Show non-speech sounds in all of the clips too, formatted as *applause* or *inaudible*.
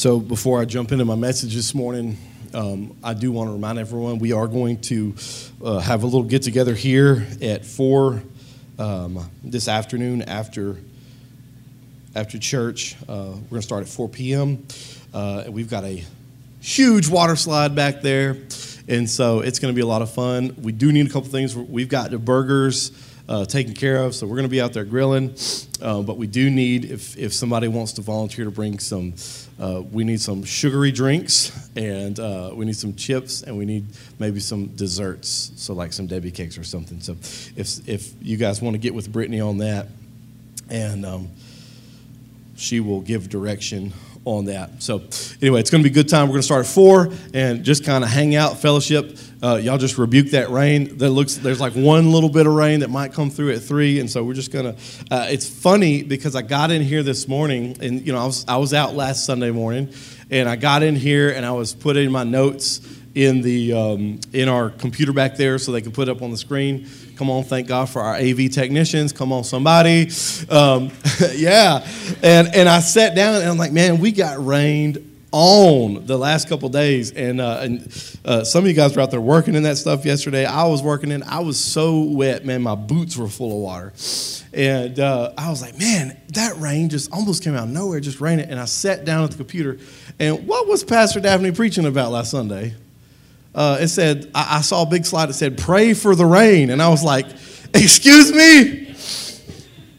So before I jump into my message this morning, um, I do want to remind everyone we are going to uh, have a little get together here at four um, this afternoon after after church. Uh, we're going to start at 4 p.m. Uh, we've got a huge water slide back there, and so it's going to be a lot of fun. We do need a couple things. We've got the burgers uh, taken care of. So we're going to be out there grilling. Uh, but we do need, if, if somebody wants to volunteer to bring some, uh, we need some sugary drinks and uh, we need some chips and we need maybe some desserts. So like some Debbie cakes or something. So if, if you guys want to get with Brittany on that and um, she will give direction on that. So, anyway, it's going to be a good time. We're going to start at four and just kind of hang out, fellowship. Uh, y'all just rebuke that rain. That looks there's like one little bit of rain that might come through at three, and so we're just gonna. Uh, it's funny because I got in here this morning, and you know I was I was out last Sunday morning, and I got in here and I was putting my notes in the um, in our computer back there so they can put it up on the screen. Come on, thank God for our AV technicians. Come on, somebody. Um, *laughs* yeah, and and I sat down and I'm like, man, we got rained on the last couple days, and uh, and uh, some of you guys were out there working in that stuff yesterday. I was working in. I was so wet, man. My boots were full of water. And uh, I was like, man, that rain just almost came out of nowhere, just raining. And I sat down at the computer. And what was Pastor Daphne preaching about last Sunday? Uh, it said, I, I, saw a big slide that said, pray for the rain. And I was like, excuse me?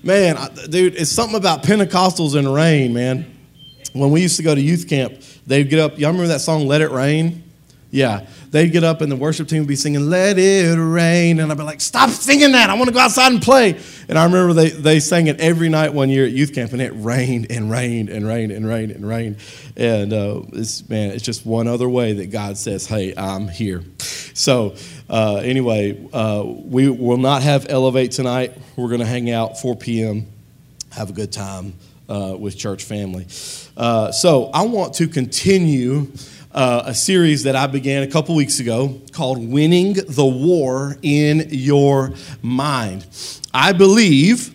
Man, I, dude, it's something about Pentecostals and rain, man. When we used to go to youth camp, they'd get up. Y'all remember that song, Let It Rain? Yeah. They'd get up and the worship team would be singing, Let It Rain. And I'd be like, Stop singing that. I want to go outside and play. And I remember they, they sang it every night one year at youth camp, and it rained and rained and rained and rained and rained. And uh, it's, man, it's just one other way that God says, Hey, I'm here. So, uh, anyway, uh, we will not have Elevate tonight. We're going to hang out 4 p.m., have a good time uh, with church family. Uh, so, I want to continue uh, a series that I began a couple weeks ago called Winning the War in Your Mind. I believe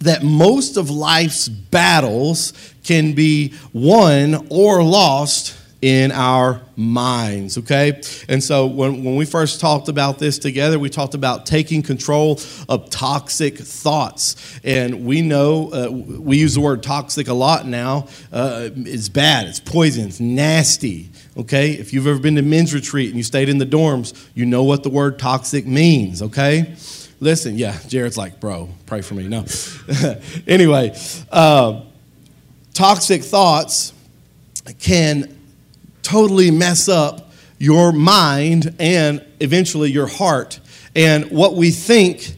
that most of life's battles can be won or lost in our minds, okay? And so when, when we first talked about this together, we talked about taking control of toxic thoughts. And we know, uh, we use the word toxic a lot now. Uh, it's bad, it's poison, it's nasty, okay? If you've ever been to men's retreat and you stayed in the dorms, you know what the word toxic means, okay? Listen, yeah, Jared's like, bro, pray for me. No. *laughs* anyway, uh, toxic thoughts can totally mess up your mind and eventually your heart. And what we think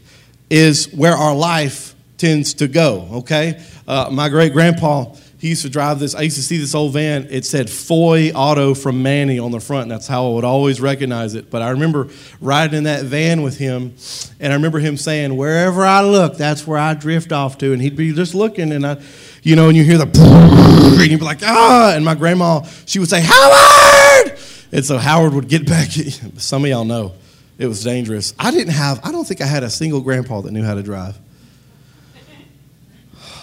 is where our life tends to go, okay? Uh, my great grandpa, he used to drive this. I used to see this old van. It said Foy Auto from Manny on the front. And that's how I would always recognize it. But I remember riding in that van with him, and I remember him saying, Wherever I look, that's where I drift off to. And he'd be just looking, and I, you know, and you hear the, *laughs* and you'd be like, ah, and my grandma, she would say, Howard! And so Howard would get back. *laughs* Some of y'all know it was dangerous. I didn't have, I don't think I had a single grandpa that knew how to drive. *sighs*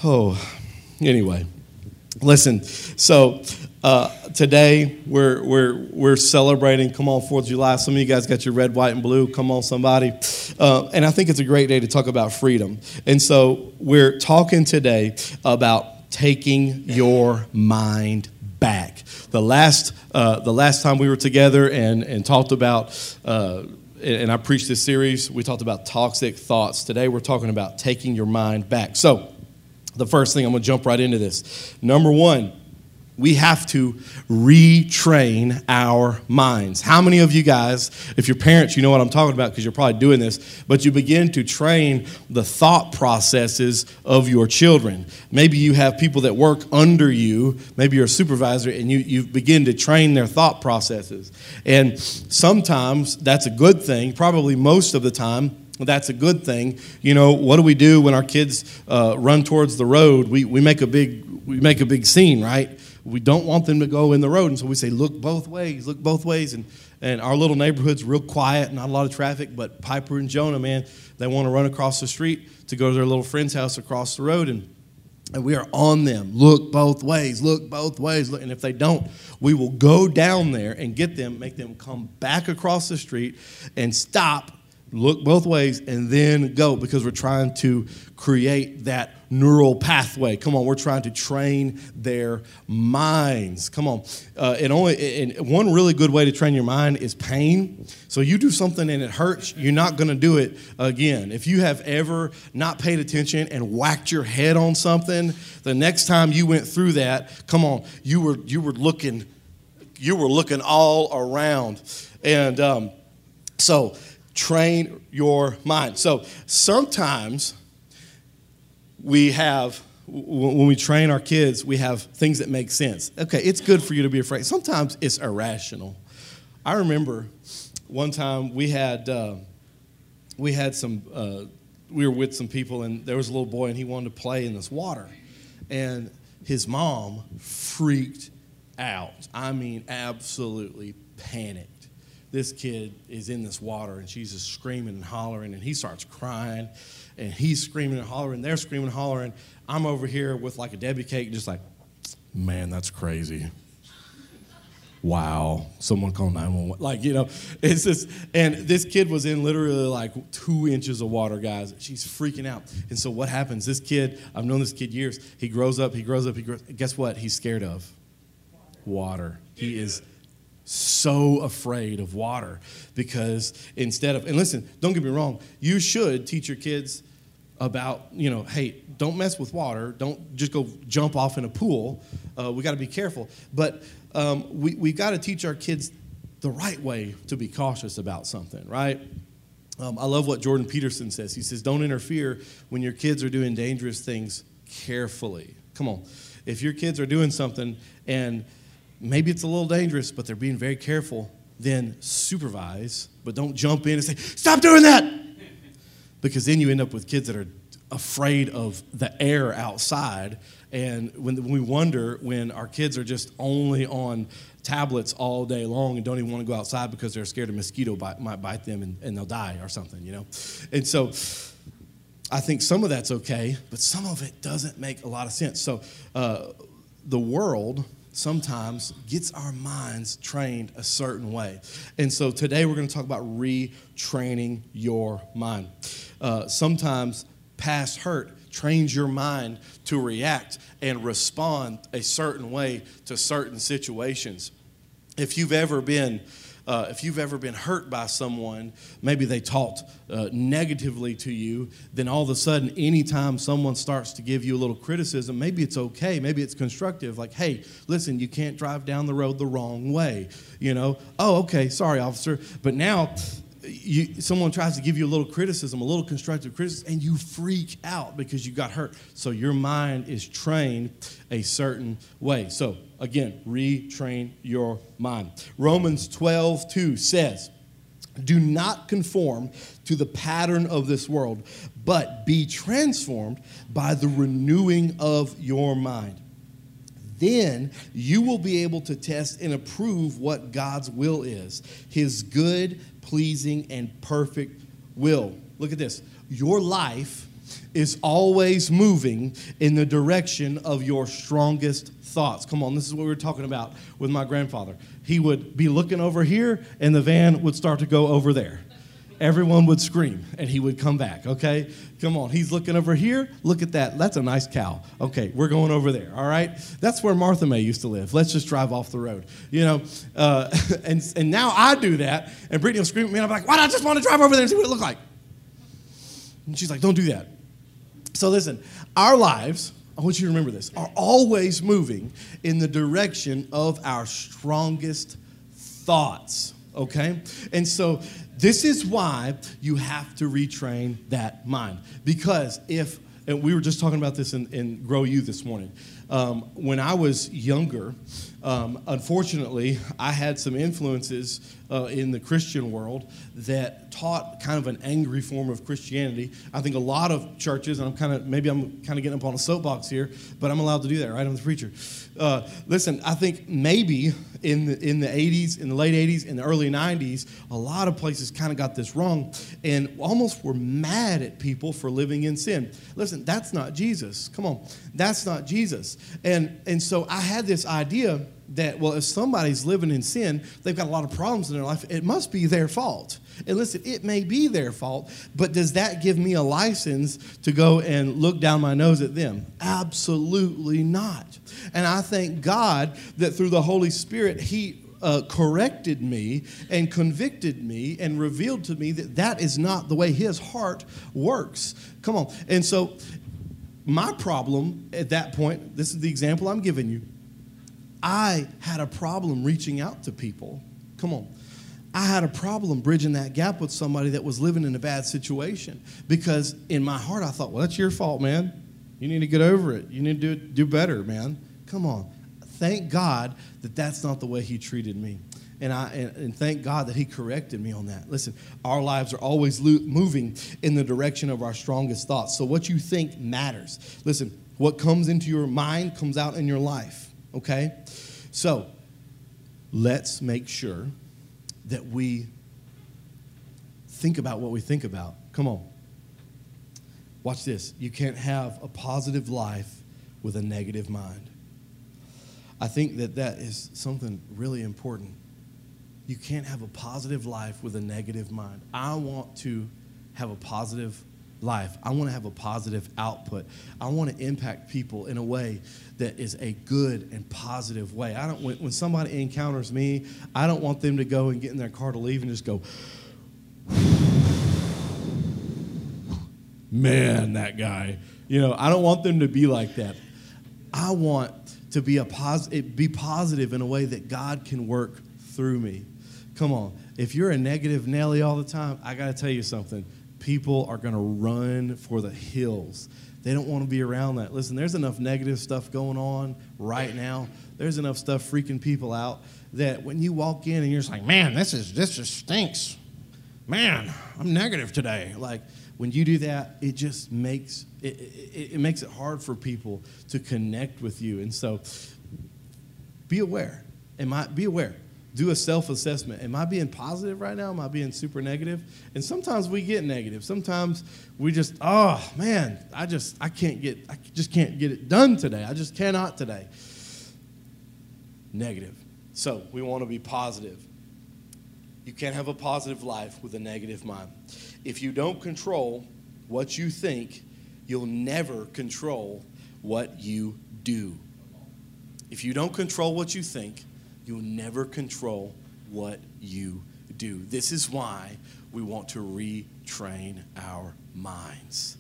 Oh, anyway, listen. So uh, today we're, we're, we're celebrating, come on, 4th of July. Some of you guys got your red, white, and blue. Come on, somebody. Uh, and I think it's a great day to talk about freedom. And so we're talking today about taking your mind back. The last, uh, the last time we were together and, and talked about, uh, and I preached this series, we talked about toxic thoughts. Today we're talking about taking your mind back. So, the first thing, I'm going to jump right into this. Number one, we have to retrain our minds. How many of you guys, if you're parents, you know what I'm talking about because you're probably doing this, but you begin to train the thought processes of your children. Maybe you have people that work under you, maybe you're a supervisor, and you, you begin to train their thought processes. And sometimes that's a good thing, probably most of the time that's a good thing. You know, what do we do when our kids uh, run towards the road? We, we, make a big, we make a big scene, right? We don't want them to go in the road. And so we say, look both ways, look both ways. And, and our little neighborhood's real quiet, not a lot of traffic, but Piper and Jonah, man, they want to run across the street to go to their little friend's house across the road. And and we are on them. Look both ways, look both ways. And if they don't, we will go down there and get them, make them come back across the street and stop, look both ways, and then go because we're trying to create that neural pathway. Come on, we're trying to train their minds. Come on. Uh, and, only, and one really good way to train your mind is pain. So you do something and it hurts, you're not going to do it again. If you have ever not paid attention and whacked your head on something, the next time you went through that, come on, you were you were looking you were looking all around. And um, so train your mind. So sometimes we have when we train our kids, we have things that make sense. Okay, it's good for you to be afraid. Sometimes it's irrational. I remember one time we had uh, we had some uh, we were with some people and there was a little boy and he wanted to play in this water, and his mom freaked out. I mean, absolutely panicked. This kid is in this water and she's just screaming and hollering and he starts crying and he's screaming and hollering, they're screaming and hollering. I'm over here with like a Debbie cake, just like, man, that's crazy. Wow, someone call 911. Like, you know, it's just, and this kid was in literally like two inches of water, guys. She's freaking out. And so what happens? This kid, I've known this kid years, he grows up, he grows up, he grows, guess what? He's scared of water. He is so afraid of water because instead of, and listen, don't get me wrong, you should teach your kids about, you know, hey, don't mess with water. Don't just go jump off in a pool. Uh, we got to be careful. But um, we, we got to teach our kids the right way to be cautious about something, right? Um, I love what Jordan Peterson says. He says, don't interfere when your kids are doing dangerous things carefully. Come on. If your kids are doing something and maybe it's a little dangerous, but they're being very careful, then supervise, but don't jump in and say, stop doing that because then you end up with kids that are afraid of the air outside. And when, we wonder when our kids are just only on tablets all day long and don't even want to go outside because they're scared a mosquito bite, might bite them and, and they'll die or something, you know? And so I think some of that's okay, but some of it doesn't make a lot of sense. So uh, the world sometimes gets our minds trained a certain way. And so today we're going to talk about retraining your mind. Uh, sometimes past hurt trains your mind to react and respond a certain way to certain situations. If you've ever been uh, if you've ever been hurt by someone, maybe they talked uh, negatively to you, then all of a sudden, anytime someone starts to give you a little criticism, maybe it's okay, maybe it's constructive. Like, hey, listen, you can't drive down the road the wrong way. You know, oh, okay, sorry, officer. But now, you, someone tries to give you a little criticism, a little constructive criticism, and you freak out because you got hurt. So your mind is trained a certain way. So again, retrain your mind. Romans 12, 2 says, Do not conform to the pattern of this world, but be transformed by the renewing of your mind. Then you will be able to test and approve what God's will is, his good, pleasing, and perfect will. Look at this. Your life is always moving in the direction of your strongest thoughts. Come on, this is what we were talking about with my grandfather. He would be looking over here, and the van would start to go over there. Everyone would scream, and he would come back, okay? Come on, he's looking over here. Look at that. That's a nice cow. Okay, we're going over there, all right? That's where Martha May used to live. Let's just drive off the road, you know? Uh, *laughs* and, and now I do that, and Brittany will scream at me, and I'm like, why do I just want to drive over there and see what it looks like? And she's like, don't do that. So listen, our lives, I want you to remember this, are always moving in the direction of our strongest thoughts, okay? And so this is why you have to retrain that mind. Because if, and we were just talking about this in, in Grow You this morning. Um, when I was younger, um, unfortunately, I had some influences uh, in the Christian world that taught kind of an angry form of Christianity. I think a lot of churches, and I'm kind of maybe I'm kind of getting up on a soapbox here, but I'm allowed to do that, right? I'm the preacher. Uh, listen, I think maybe in the in the 80s, in the late 80s, in the early 90s, a lot of places kind of got this wrong and almost were mad at people for living in sin. Listen, that's not Jesus. Come on, that's not Jesus. And and so I had this idea that, well, if somebody's living in sin, they've got a lot of problems in their life, it must be their fault. And listen, it may be their fault, but does that give me a license to go and look down my nose at them? Absolutely not. And I thank God that through the Holy Spirit, He uh, corrected me and convicted me and revealed to me that that is not the way His heart works. Come on. And so, my problem at that point, this is the example I'm giving you I had a problem reaching out to people. Come on. I had a problem bridging that gap with somebody that was living in a bad situation because in my heart I thought, well, that's your fault, man. You need to get over it. You need to do, do better, man. Come on. Thank God that that's not the way He treated me. And, I, and, and thank God that He corrected me on that. Listen, our lives are always lo- moving in the direction of our strongest thoughts. So, what you think matters. Listen, what comes into your mind comes out in your life okay? So let's make sure that we think about what we think about. Come on. Watch this. You can't have a positive life with a negative mind. I think that that is something really important. You can't have a positive life with a negative mind. I want to have a positive life. I want to have a positive output. I want to impact people in a way that is a good and positive way. I don't when, somebody encounters me, I don't want them to go and get in their car to leave and just go *sighs* man, that guy. You know, I don't want them to be like that. I want to be a positive be positive in a way that God can work through me. Come on. If you're a negative Nelly all the time, I got to tell you something people are going to run for the hills. They don't want to be around that. Listen, there's enough negative stuff going on right now. There's enough stuff freaking people out that when you walk in and you're just like, man, this is this just stinks. Man, I'm negative today. Like when you do that, it just makes it, it, it makes it hard for people to connect with you. And so, be aware. Am I be aware? Do a self assessment. Am I being positive right now? Am I being super negative? And sometimes we get negative. Sometimes we just, oh man, I just, I can't get, I just can't get it done today. I just cannot today. Negative. So we want to be positive. You can't have a positive life with a negative mind. If you don't control what you think, you'll never control what you do. If you don't control what you think, You'll never control what you do. This is why we want to retrain our minds.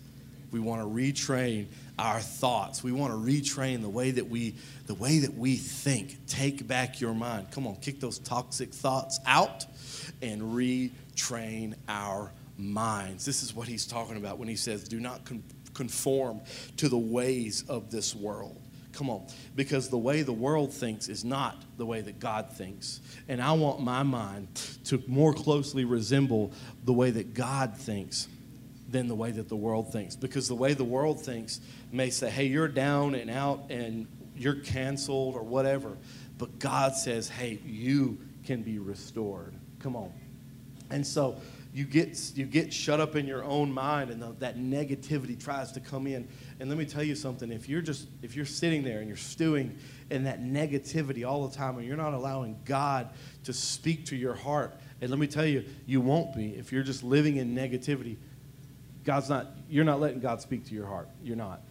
We want to retrain our thoughts. We want to retrain the way that we the way that we think. Take back your mind. Come on, kick those toxic thoughts out and retrain our minds. This is what he's talking about when he says, "Do not conform to the ways of this world." Come on. Because the way the world thinks is not the way that God thinks. And I want my mind to more closely resemble the way that God thinks than the way that the world thinks. Because the way the world thinks may say, hey, you're down and out and you're canceled or whatever. But God says, hey, you can be restored. Come on. And so you get, you get shut up in your own mind and the, that negativity tries to come in and let me tell you something if you're just if you're sitting there and you're stewing in that negativity all the time and you're not allowing God to speak to your heart, and let me tell you, you won't be if you're just living in negativity. God's not you're not letting God speak to your heart. You're not.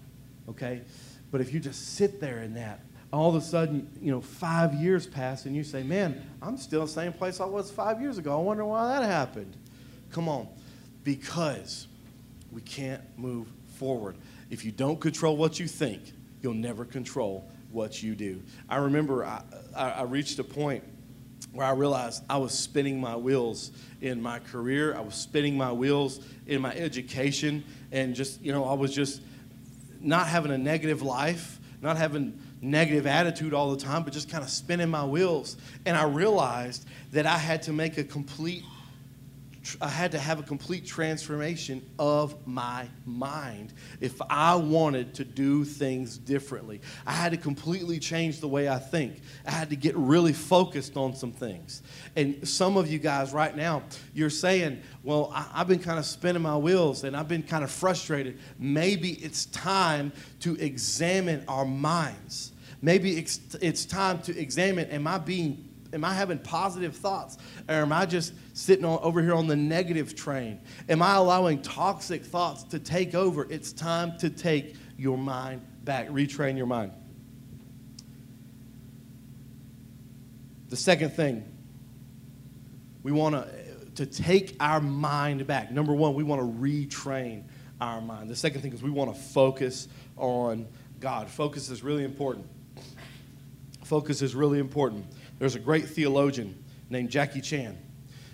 Okay? But if you just sit there in that, all of a sudden, you know, five years pass and you say, Man, I'm still the same place I was five years ago. I wonder why that happened. Come on. Because we can't move forward. If you don't control what you think, you'll never control what you do. I remember I, I, reached a point where I realized I was spinning my wheels in my career. I was spinning my wheels in my education, and just, you know, I was just not having a negative life, not having negative attitude all the time, but just kind of spinning my wheels. And I realized that I had to make a complete I had to have a complete transformation of my mind if I wanted to do things differently. I had to completely change the way I think. I had to get really focused on some things. And some of you guys right now, you're saying, Well, I, have been kind of spinning my wheels and I've been kind of frustrated. Maybe it's time to examine our minds. Maybe it's, it's time to examine, am I being Am I having positive thoughts? Or am I just sitting on, over here on the negative train? Am I allowing toxic thoughts to take over? It's time to take your mind back, retrain your mind. The second thing, we want to to take our mind back. Number one, we want to retrain our mind. The second thing is we want to focus on God. Focus is really important. Focus is really important. There's a great theologian named Jackie Chan,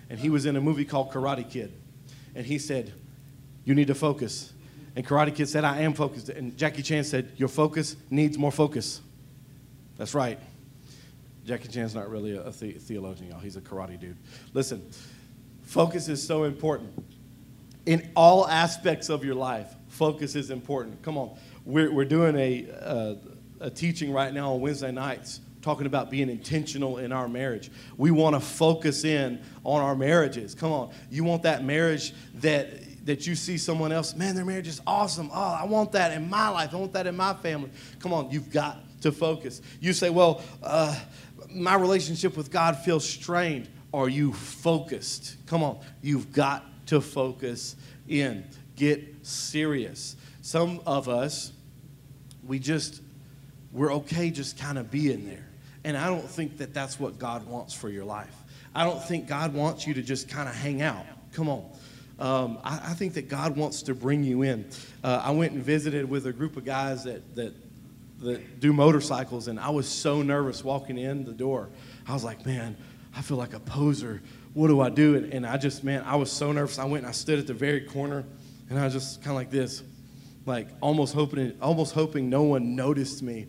and he was in a movie called Karate Kid. And he said, You need to focus. And Karate Kid said, I am focused. And Jackie Chan said, Your focus needs more focus. That's right. Jackie Chan's not really a, the- theologian, y'all. He's a karate dude. Listen, focus is so important. In all aspects of your life, focus is important. Come on. We're, we're doing a, uh, a teaching right now on Wednesday nights talking about being intentional in our marriage. We want to focus in on our marriages. Come on. You want that marriage that that you see someone else, man, their marriage is awesome. Oh, I want that in my life. I want that in my family. Come on, you've got to focus. You say, well, uh, my relationship with God feels strained. Are you focused? Come on, you've got to focus in. Get serious. Some of us, we just, we're okay just kind of being there. And I don't think that that's what God wants for your life. I don't think God wants you to just kind of hang out. Come on. Um, I, I, think that God wants to bring you in. Uh, I went and visited with a group of guys that, that, that do motorcycles, and I was so nervous walking in the door. I was like, man, I feel like a poser. What do I do? And, and I just, man, I was so nervous. I went and I stood at the very corner, and I was just kind of like this, like almost hoping, almost hoping no one noticed me.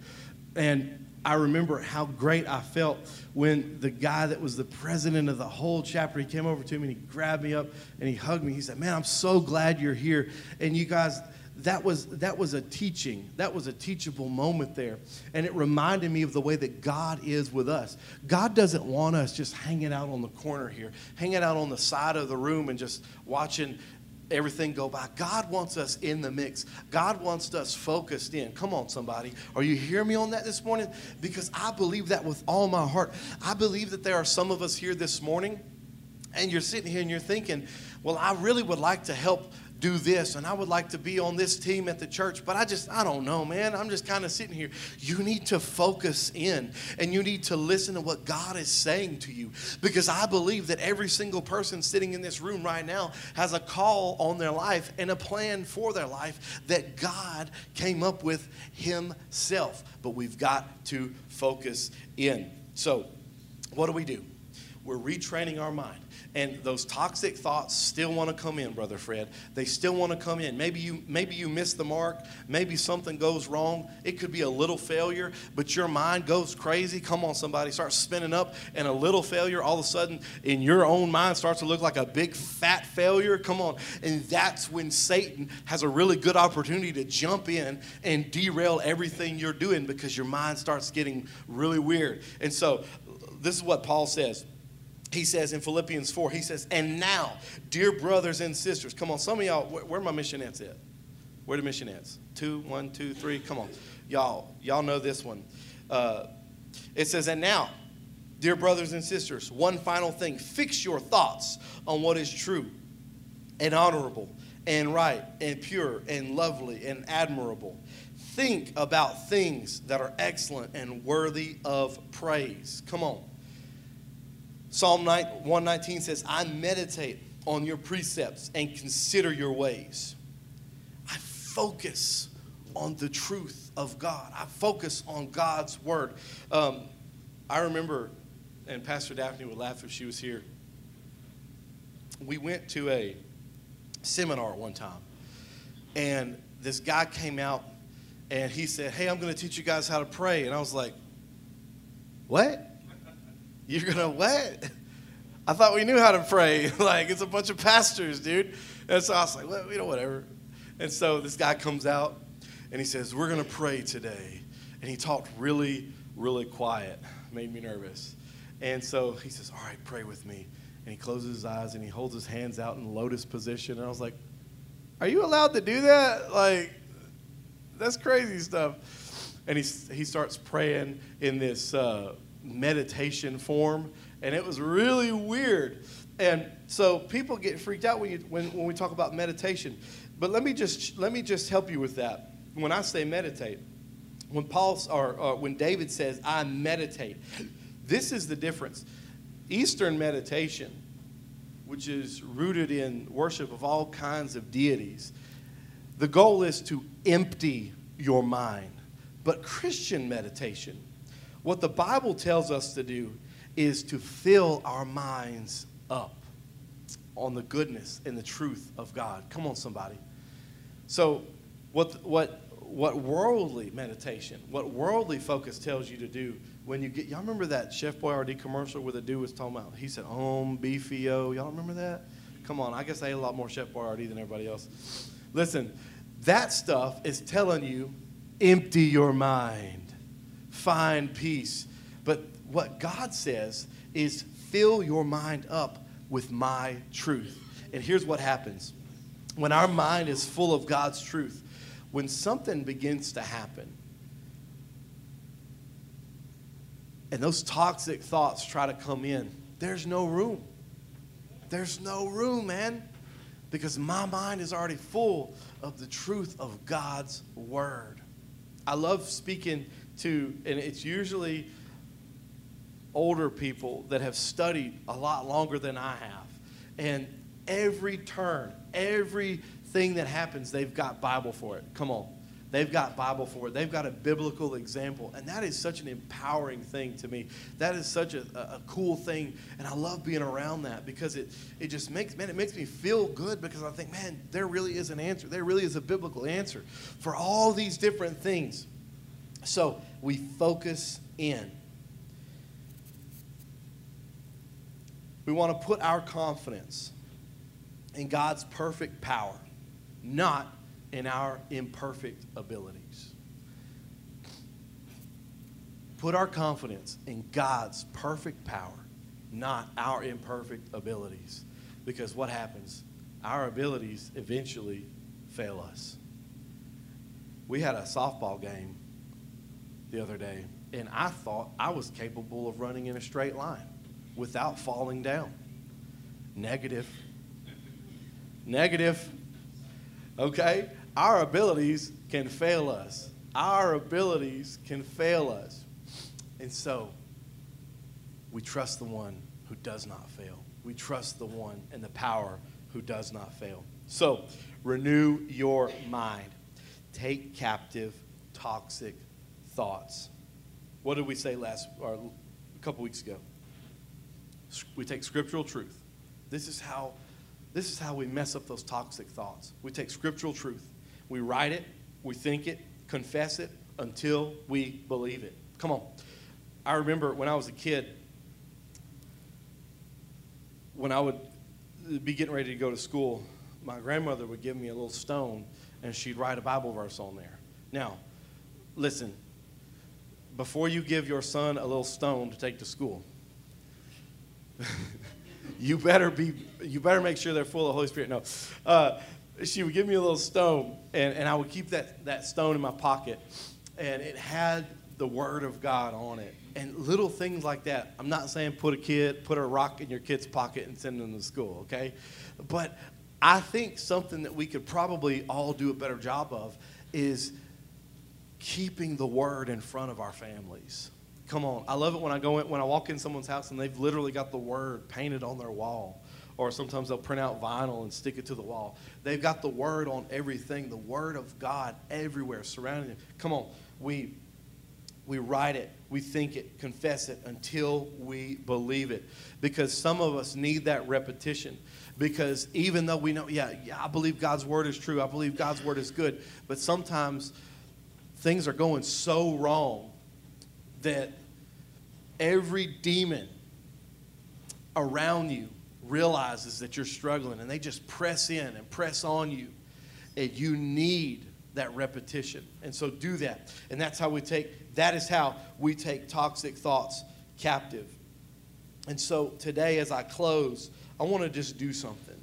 And I remember how great I felt when the guy that was the president of the whole chapter, he came over to me and he grabbed me up and he hugged me. He said, Man, I'm so glad you're here. And you guys, that was that was a teaching. That was a teachable moment there. And it reminded me of the way that God is with us. God doesn't want us just hanging out on the corner here, hanging out on the side of the room and just watching everything go by. God wants us in the mix. God wants us focused in. Come on, somebody. Are you hearing me on that this morning? Because I believe that with all my heart. I believe that there are some of us here this morning, and you're sitting here and you're thinking, well, I really would like to help do this and I would like to be on this team at the church, but I just, I don't know, man. I'm just kind of sitting here. You need to focus in and you need to listen to what God is saying to you because I believe that every single person sitting in this room right now has a call on their life and a plan for their life that God came up with Himself. But we've got to focus in. So, what do we do? We're retraining our mind and those toxic thoughts still want to come in brother fred. They still want to come in. Maybe you maybe you miss the mark. Maybe something goes wrong. It could be a little failure but your mind goes crazy. Come on somebody starts spinning up and a little failure all of a sudden in your own mind starts to look like a big fat failure. Come on. And that's when satan has a really good opportunity to jump in and derail everything you're doing because your mind starts getting really weird. And so this is what paul says he says in Philippians 4, he says, And now, dear brothers and sisters, come on, some of y'all, where, where are my missionettes at? Where are the missionettes? Two, one, two, three, come on. Y'all, y'all know this one. Uh, it says, And now, dear brothers and sisters, one final thing fix your thoughts on what is true and honorable and right and pure and lovely and admirable. Think about things that are excellent and worthy of praise. Come on. Psalm 119 says, I meditate on your precepts and consider your ways. I focus on the truth of God. I focus on God's word. Um, I remember, and Pastor Daphne would laugh if she was here. We went to a seminar one time, and this guy came out and he said, Hey, I'm going to teach you guys how to pray. And I was like, What? You're to what? I thought we knew how to pray. *laughs* like, it's a bunch of pastors, dude. And so I was like, well, you know, whatever. And so this guy comes out and he says, We're to pray today. And he talked really, really quiet, made me nervous. And so he says, All right, pray with me. And he closes his eyes and he holds his hands out in lotus position. And I was like, Are you allowed to do that? Like, that's crazy stuff. And he, he starts praying in this uh, meditation form. And it was really weird. And so people get freaked out when, you, when, when we talk about meditation. But let me just let me just help you with that. When I say meditate, when Paul or, or when David says I meditate, this is the difference. Eastern meditation, which is rooted in worship of all kinds of deities, the goal is to empty your mind. But Christian meditation, what the Bible tells us to do is to fill our minds up on the goodness and the truth of God. Come on, somebody. So, what, what, what worldly meditation, what worldly focus tells you to do when you get, y'all remember that Chef Boyardee commercial where the dude was talking about, he said, Om, beefio. Y'all remember that? Come on, I guess I ate a lot more Chef Boyardee than everybody else. Listen, that stuff is telling you, empty your mind, find peace. But what God says is, fill your mind up with my truth. And here's what happens when our mind is full of God's truth, when something begins to happen, and those toxic thoughts try to come in, there's no room. There's no room, man, because my mind is already full of the truth of God's word. I love speaking to, and it's usually older people that have studied a lot longer than I have. And every turn, everything that happens, they've got Bible for it. Come on. They've got Bible for it. They've got a biblical example. And that is such an empowering thing to me. That is such a, a, cool thing. And I love being around that because it, it just makes, man, it makes me feel good because I think, man, there really is an answer. There really is a biblical answer for all these different things. So we focus in. We want to put our confidence in God's perfect power, not in our imperfect abilities. Put our confidence in God's perfect power, not our imperfect abilities. Because what happens? Our abilities eventually fail us. We had a softball game the other day, and I thought I was capable of running in a straight line without falling down. Negative. Negative. Okay? Our abilities can fail us. Our abilities can fail us. And so, we trust the one who does not fail. We trust the one and the power who does not fail. So, renew your mind. Take captive toxic thoughts. What did we say last or a couple weeks ago? we take scriptural truth. This is how this is how we mess up those toxic thoughts. We take scriptural truth. We write it, we think it, confess it until we believe it. Come on. I remember when I was a kid when I would be getting ready to go to school, my grandmother would give me a little stone and she'd write a Bible verse on there. Now, listen, before you give your son a little stone to take to school, *laughs* you better be you better make sure they're full of Holy Spirit. No. Uh, she would give me a little stone, and, and I would keep that, that stone in my pocket, and it had the Word of God on it. And little things like that. I'm not saying put a kid, put a rock in your kid's pocket and send them to school, okay? But I think something that we could probably all do a better job of is keeping the Word in front of our families. Come on. I love it when I go in, when I walk in someone's house and they've literally got the word painted on their wall. Or sometimes they'll print out vinyl and stick it to the wall. They've got the word on everything, the word of God everywhere surrounding them. Come on. We we write it, we think it, confess it until we believe it. Because some of us need that repetition. Because even though we know, yeah, yeah, I believe God's word is true, I believe God's word is good, but sometimes things are going so wrong that every demon around you realizes that you're struggling and they just press in and press on you. And you need that repetition. And so do that. And that's how we take, that is how we take toxic thoughts captive. And so today, as I close, I want to just do something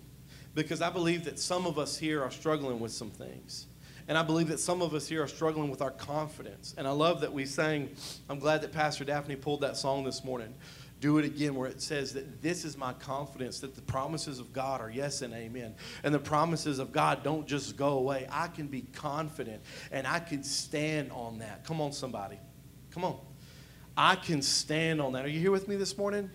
because I believe that some of us here are struggling with some things. And I believe that some of us here are struggling with our confidence. And I love that we sang, I'm glad that Pastor Daphne pulled that song this morning do it again where it says that this is my confidence that the promises of God are yes and amen. And the promises of God don't just go away. I can be confident and I can stand on that. Come on, somebody. Come on. I can stand on that. Are you here with me this morning?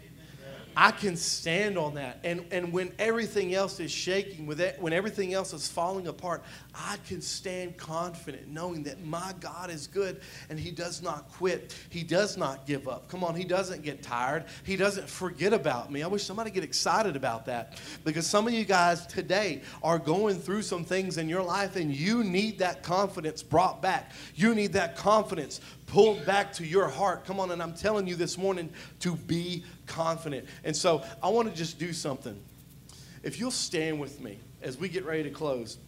I can stand on that. And, and when everything else is shaking, when everything else is falling apart, I can stand confident knowing that my God is good and He does not quit. He does not give up. Come on, He doesn't get tired. He doesn't forget about me. I wish somebody get excited about that because some of you guys today are going through some things in your life and you need that confidence brought back. You need that confidence pulled back to your heart. Come on, and I'm telling you this morning to be confident. And so I want to just do something. If you'll stand with me as we get ready to close.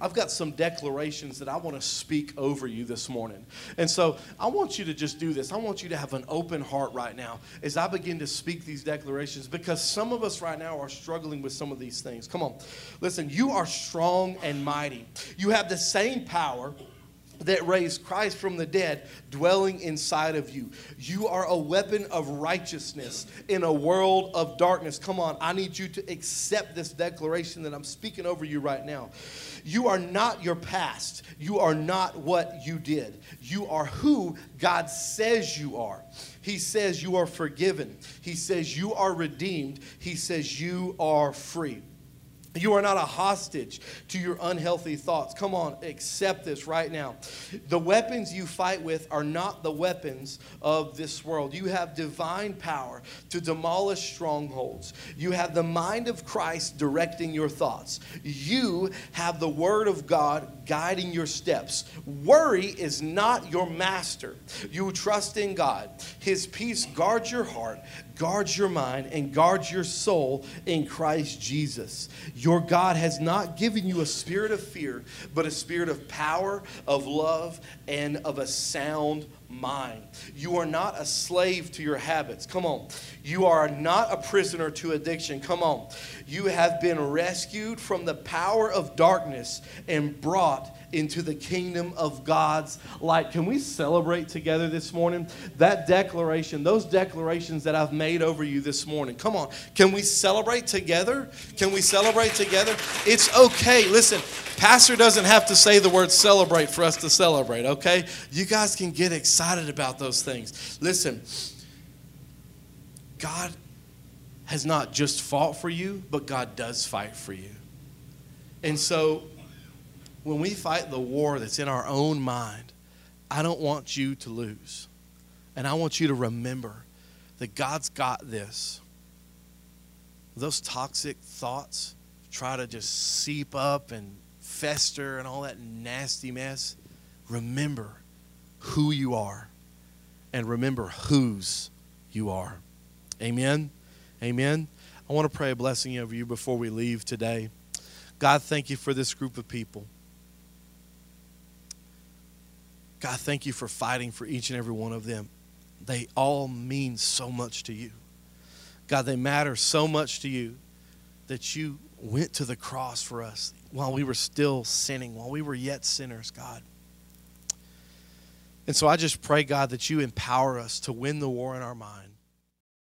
I've got some declarations that I want to speak over you this morning. And so I want you to just do this. I want you to have an open heart right now as I begin to speak these declarations because some of us right now are struggling with some of these things. Come on. Listen, you are strong and mighty. You have the same power that raised Christ from the dead dwelling inside of you. You are a weapon of righteousness in a world of darkness. Come on, I need you to accept this declaration that I'm speaking over you right now. You are not your past. You are not what you did. You are who God says you are. He says you are forgiven. He says you are redeemed. He says you are free. You are not a hostage to your unhealthy thoughts. Come on, accept this right now. The weapons you fight with are not the weapons of this world. You have divine power to demolish strongholds. You have the mind of Christ directing your thoughts. You have the word of God guiding your steps. Worry is not your master. You trust in God. His peace guards your heart, guards your mind, and guards your soul in Christ Jesus. Your God has not given you a spirit of fear, but a spirit of power, of love, and of a sound mind. You are not a slave to your habits. Come on. You are not a prisoner to addiction. Come on. You have been rescued from the power of darkness and brought into the kingdom of God's light. Can we celebrate together this morning? That declaration, those declarations that I've made over you this morning. Come on. Can we celebrate together? Can we celebrate together? It's okay. Listen, Pastor doesn't have to say the word celebrate for us to celebrate, okay? You guys can get excited about those things. Listen, God has not just fought for you, but God does fight for you. And so when we fight the war that's in our own mind, I don't want you to lose. And I want you to remember that God's got this. Those toxic thoughts try to just seep up and fester and all that nasty mess. Remember who you are and remember whose you are. Amen. Amen. I want to pray a blessing over you before we leave today. God, thank you for this group of people. God, thank you for fighting for each and every one of them. They all mean so much to you. God, they matter so much to you that you went to the cross for us while we were still sinning, while we were yet sinners, God. And so I just pray, God, that you empower us to win the war in our mind.